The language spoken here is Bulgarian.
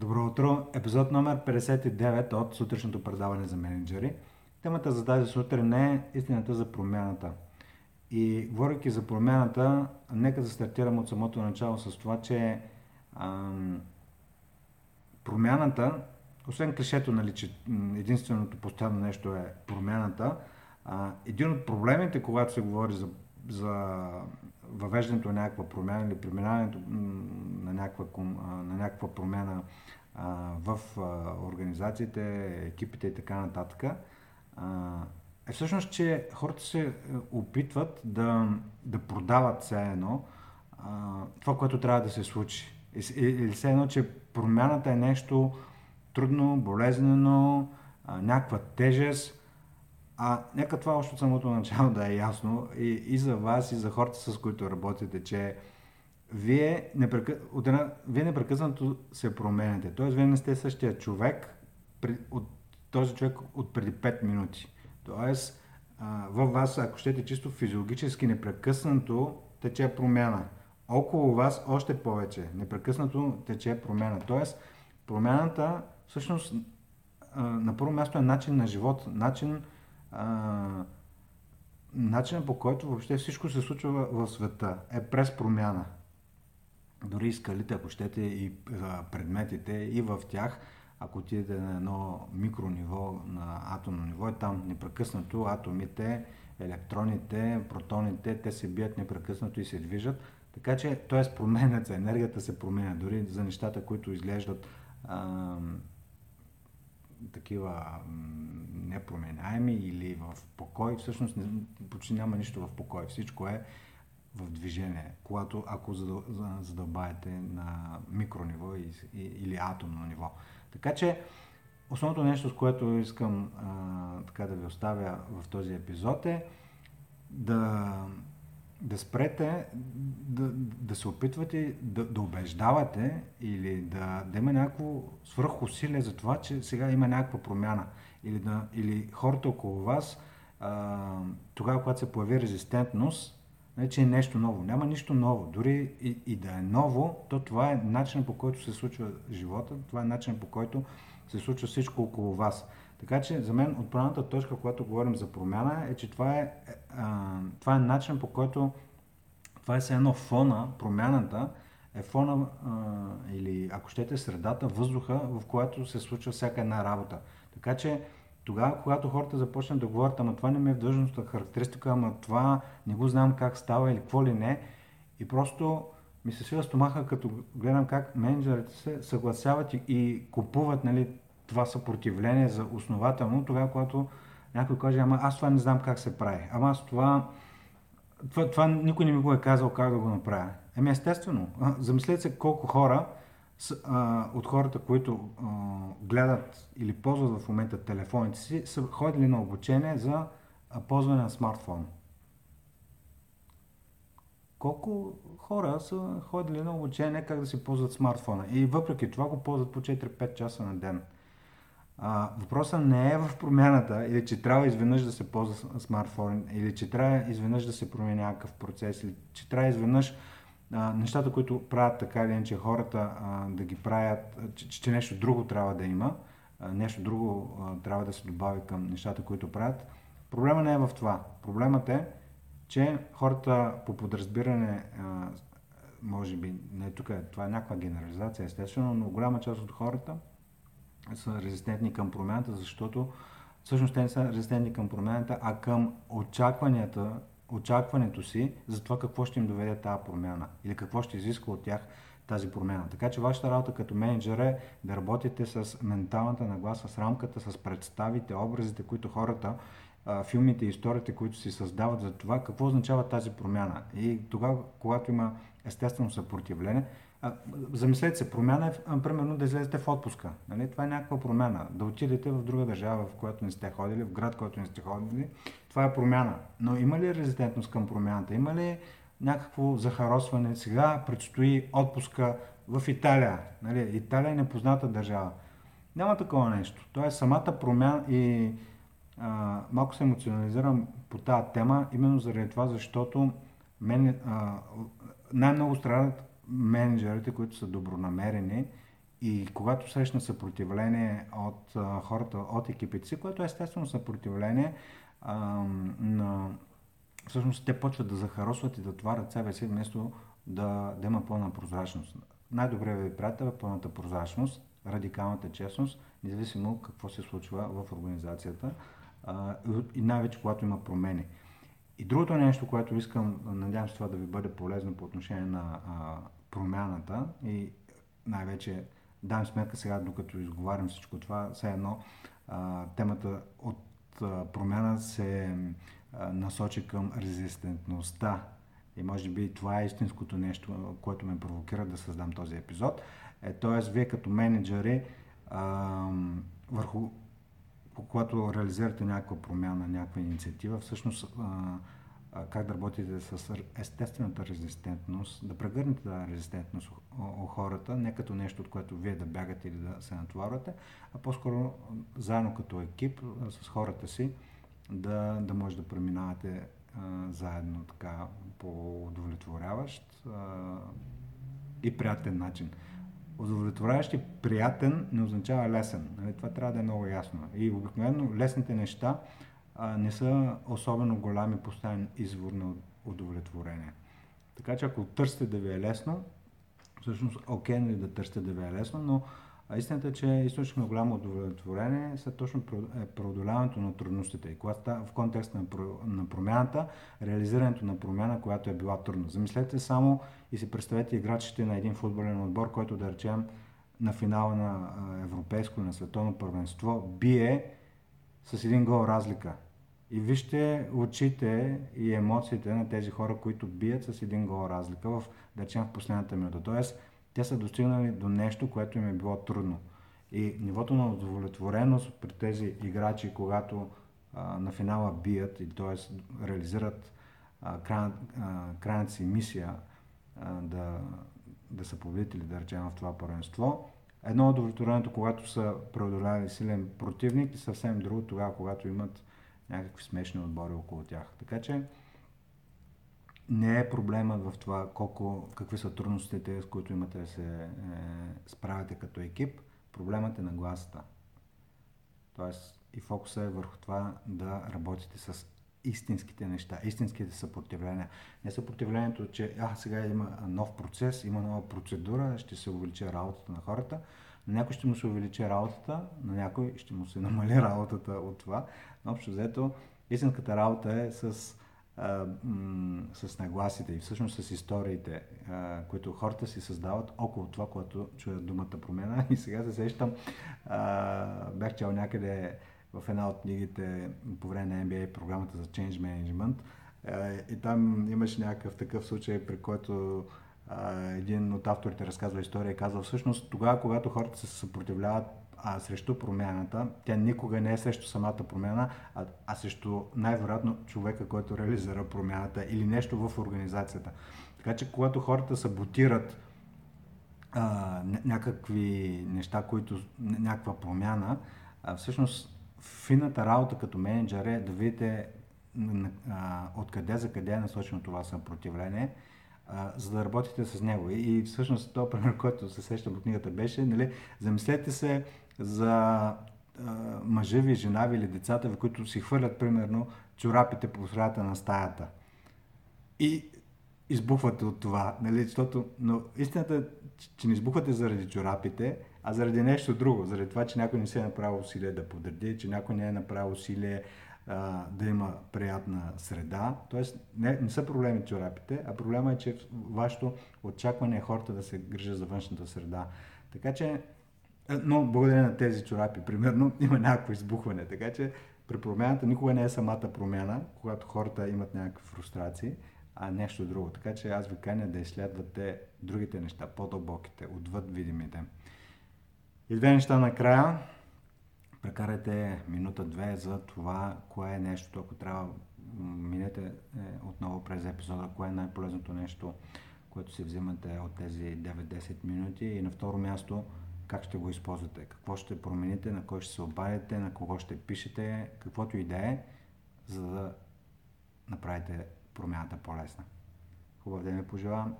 Добро утро! Епизод номер 59 от сутрешното предаване за менеджери. Темата за тази сутрин е истината за промяната. И говоряки за промяната, нека да стартирам от самото начало с това, че ам, промяната, освен клишето, нали, че единственото постоянно нещо е промяната, а, един от проблемите, когато се говори за, за въвеждането на някаква промяна или преминаването на някаква, на някаква промяна в организациите, екипите и така нататък, е всъщност, че хората се е, опитват да, да продават все едно това, което трябва да се случи. Или все едно, че промяната е нещо трудно, болезнено, някаква тежест, а нека това още от самото начало да е ясно и, и за вас, и за хората, с които работите, че вие, непрекъ... една... вие непрекъснато се променяте. Тоест, вие не сте същия човек от този човек от преди 5 минути. Тоест, във вас, ако щете чисто физиологически, непрекъснато тече промяна. Около вас още повече. Непрекъснато тече промяна. Тоест, промяната всъщност на първо място е начин на живот, начин начинът по който въобще всичко се случва в света е през промяна. Дори и скалите, ако щете, и предметите, и в тях, ако отидете на едно микрониво, на атомно ниво, е там непрекъснато атомите, електроните, протоните, те се бият непрекъснато и се движат. Така че, т.е. променят се, енергията се променя. Дори за нещата, които изглеждат такива непроменяеми или в покой, всъщност почти няма нищо в покой. Всичко е в движение, когато, ако задълбаете на микрониво или атомно ниво. Така че, основното нещо, с което искам а, така да ви оставя в този епизод е да да спрете да, да се опитвате да, да убеждавате или да, да има някакво свръхусилие за това, че сега има някаква промяна. Или, да, или хората около вас, а, тогава, когато се появи резистентност, не, че е нещо ново. Няма нищо ново. Дори и, и да е ново, то това е начинът по който се случва живота, това е начинът по който се случва всичко около вас. Така че за мен отправната точка, когато говорим за промяна, е, че това е, а, това е начин по който това е едно фона, промяната е фона а, или ако щете средата, въздуха, в която се случва всяка една работа. Така че тогава, когато хората започнат да говорят, ама това не ми е в длъжността характеристика, ама това не го знам как става или какво ли не, и просто ми се свива стомаха, като гледам как менеджерите се съгласяват и, и купуват нали, това съпротивление за основателно, тогава, когато някой каже, ама аз това не знам как се прави, ама аз това, това, това никой не ми го е казал как да го направя. Еми естествено, замислете се колко хора а, от хората, които а, гледат или ползват в момента телефоните си, са ходили на обучение за ползване на смартфон. Колко хора са ходили на обучение как да си ползват смартфона и въпреки това го ползват по 4-5 часа на ден. А, въпросът не е в промяната, или че трябва изведнъж да се ползва смартфон, или че трябва изведнъж да се промени някакъв процес, или че трябва изведнъж а, нещата, които правят така или иначе хората а, да ги правят, че, че нещо друго трябва да има, а, нещо друго а, трябва да се добави към нещата, които правят. Проблема не е в това. Проблемът е, че хората по подразбиране, а, може би, не тук, е, това е някаква генерализация, естествено, но голяма част от хората са резистентни към промяната, защото всъщност те не са резистентни към промяната, а към очакванията, очакването си за това какво ще им доведе тази промяна или какво ще изисква от тях тази промяна. Така че вашата работа като менеджер е да работите с менталната нагласа, с рамката, с представите, образите, които хората, филмите и историите, които си създават за това, какво означава тази промяна. И тогава, когато има естествено съпротивление, замислете се, промяна е, примерно, да излезете в отпуска. Нали? Това е някаква промяна. Да отидете в друга държава, в която не сте ходили, в град, в който не сте ходили. Това е промяна. Но има ли резистентност към промяната? Има ли някакво захаросване? Сега предстои отпуска в Италия. Нали? Италия е непозната държава. Няма такова нещо. Тоест самата промяна и а, малко се емоционализирам по тази тема, именно заради това, защото мен, а, най-много страдат менеджерите, които са добронамерени и когато срещна съпротивление от а, хората, от екипите си, което е естествено съпротивление а, на... Всъщност те почват да захаросват и да тварят себе си, вместо да, да има пълна прозрачност. Най-добре ви приятел е пълната прозрачност, радикалната честност, независимо какво се случва в организацията а, и най-вече когато има промени. И другото нещо, което искам, надявам се това да ви бъде полезно по отношение на а, промяната и най-вече дам сметка сега, докато изговарям всичко това, все едно а, темата от а, промяна се а, насочи към резистентността. И може би това е истинското нещо, което ме провокира да създам този епизод. Е, т.е. вие като менеджери, а, върху когато реализирате някаква промяна, някаква инициатива, всъщност а, как да работите с естествената резистентност, да прегърнете тази резистентност у хората, не като нещо, от което вие да бягате или да се натоварвате, а по-скоро заедно като екип с хората си да, да може да преминавате а, заедно така по удовлетворяващ и приятен начин. Удовлетворяващ и приятен не означава лесен. Нали? Това трябва да е много ясно. И обикновено лесните неща а, не са особено голям и постоянен извор на удовлетворение. Така че ако търсите да ви е лесно, всъщност окей okay, нали, да търсите да ви е лесно, но истината е, че източник на голямо удовлетворение са точно е преодоляването на трудностите. И когато в контекста на, на промяната, реализирането на промяна, която е била трудна. Замислете само и си представете играчите на един футболен отбор, който да речем на финала на европейско, на световно първенство, бие с един гол разлика. И вижте очите и емоциите на тези хора, които бият с един гол разлика в, да речем, в последната минута. Тоест, те са достигнали до нещо, което им е било трудно. И нивото на удовлетвореност при тези играчи, когато а, на финала бият и т.е. реализират край, крайната си мисия а, да, да са победители, да речем, в това първенство, едно е удовлетворението, когато са преодоляли силен противник и съвсем друго тогава, когато имат някакви смешни отбори около тях. Така че не е проблема в това колко, какви са трудностите, с които имате да се е, справяте като екип. Проблемът е на гласата. Тоест и фокуса е върху това да работите с истинските неща, истинските съпротивления. Не съпротивлението, че а, сега има нов процес, има нова процедура, ще се увеличи работата на хората. На някой ще му се увеличи работата, на някой ще му се намали работата от това. Но общо взето, истинската работа е с, а, м- с нагласите и всъщност с историите, а, които хората си създават около това, което чуят думата промена. И сега се сещам, а, бях чел някъде в една от книгите по време на MBA програмата за Change Management. И там имаше някакъв такъв случай, при който един от авторите разказва история и казва всъщност тогава, когато хората се съпротивляват а, срещу промяната, тя никога не е срещу самата промяна, а, а срещу най-вероятно човека, който реализира промяната или нещо в организацията. Така че когато хората саботират а, някакви неща, които, някаква промяна, а, всъщност фината работа като менеджер е да видите откъде за къде е насочено това съпротивление, за да работите с него. И всъщност този пример, който се сещам от книгата беше, нали, замислете се за а, мъжа ви, жена ви или децата ви, които си хвърлят примерно чорапите по средата на стаята. И избухвате от това, нали, защото, но истината е, че не избухвате заради чорапите, а заради нещо друго, заради това, че някой не се е направил усилие да подреди, че някой не е направил усилие а, да има приятна среда. Тоест, не, не са проблеми чорапите, а проблема е, че вашето очакване е хората да се грижат за външната среда. Така че, но благодарение на тези чорапи, примерно, има някакво избухване. Така че при промяната никога не е самата промяна, когато хората имат някакви фрустрации, а нещо друго. Така че аз ви каня да изследвате другите неща, по-дълбоките, отвъд видимите. И две неща накрая. Прекарайте минута-две за това, кое е нещото, ако трябва минете е, отново през епизода, кое е най-полезното нещо, което си взимате от тези 9-10 минути. И на второ място, как ще го използвате, какво ще промените, на кой ще се обадите, на кого ще пишете, каквото и да е, за да направите промяната по-лесна. Хубав ден ви пожелавам